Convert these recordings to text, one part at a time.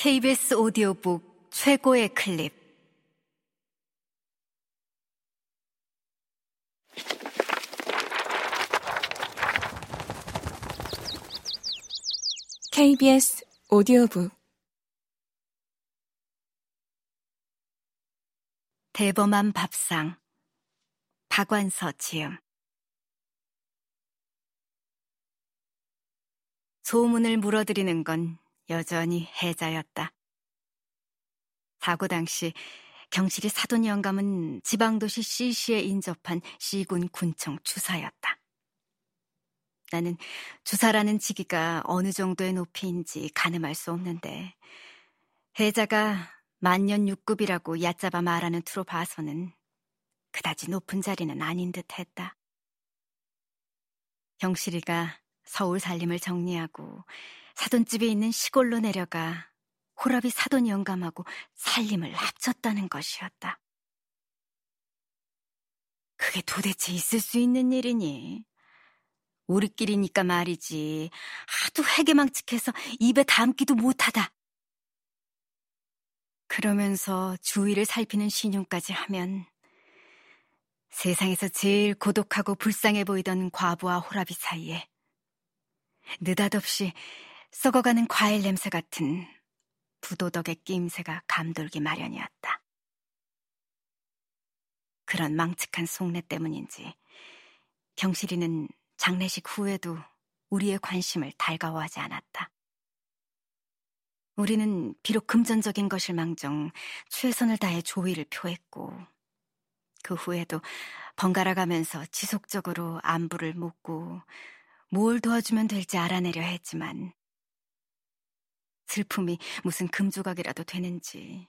KBS 오디오북 최고의 클립. KBS 오디오북. 대범한 밥상. 박완서 지음. 소문을 물어들이는 건 여전히 해자였다. 사고 당시 경실이 사돈 영감은 지방도시 C시에 인접한 C군 군청 주사였다. 나는 주사라는 직위가 어느 정도의 높이인지 가늠할 수 없는데 해자가 만년 육급이라고 얕잡아 말하는 투로 봐서는 그다지 높은 자리는 아닌 듯 했다. 경실이가 서울 살림을 정리하고 사돈집에 있는 시골로 내려가 호랍이 사돈 영감하고 살림을 합쳤다는 것이었다. 그게 도대체 있을 수 있는 일이니? 우리끼리니까 말이지. 하도 회개망측해서 입에 담기도 못하다. 그러면서 주위를 살피는 신용까지 하면 세상에서 제일 고독하고 불쌍해 보이던 과부와 호랍이 사이에 느닷없이 썩어가는 과일 냄새 같은 부도덕의 끼임새가 감돌기 마련이었다. 그런 망측한 속내 때문인지 경실이는 장례식 후에도 우리의 관심을 달가워하지 않았다. 우리는 비록 금전적인 것을 망정 최선을 다해 조의를 표했고 그 후에도 번갈아 가면서 지속적으로 안부를 묻고 뭘 도와주면 될지 알아내려 했지만 슬픔이 무슨 금조각이라도 되는지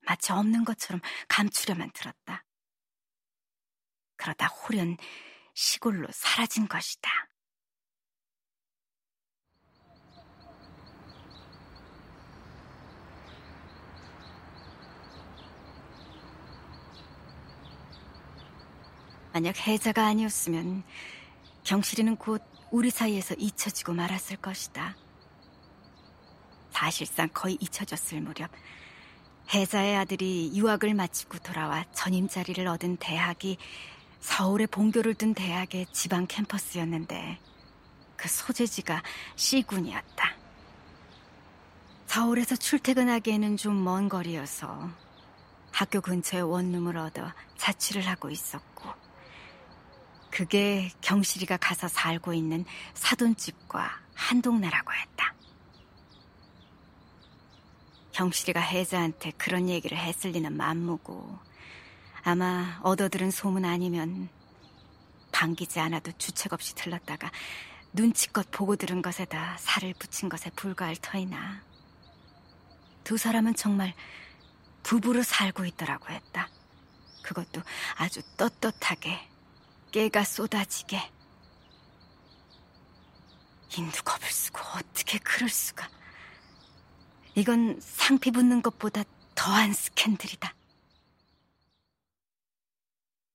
마치 없는 것처럼 감추려만 들었다. 그러다 홀연 시골로 사라진 것이다. 만약 해자가 아니었으면 경실이는 곧 우리 사이에서 잊혀지고 말았을 것이다. 사실상 거의 잊혀졌을 무렵 해자의 아들이 유학을 마치고 돌아와 전임 자리를 얻은 대학이 서울에 본교를 둔 대학의 지방 캠퍼스였는데 그 소재지가 C군이었다. 서울에서 출퇴근하기에는 좀 먼 거리여서 학교 근처에 원룸을 얻어 자취를 하고 있었고 그게 경실이가 가서 살고 있는 사돈집과 한 동네라고 했다. 경실이가 혜자한테 그런 얘기를 했을 리는 만무고 아마 얻어들은 소문 아니면 반기지 않아도 주책 없이 들렀다가 눈치껏 보고 들은 것에다 살을 붙인 것에 불과할 터이나 두 사람은 정말 부부로 살고 있더라고 했다. 그것도 아주 떳떳하게 깨가 쏟아지게 인두 겁을 쓰고 어떻게 그럴 수가 이건 상피 붙는 것보다 더한 스캔들이다.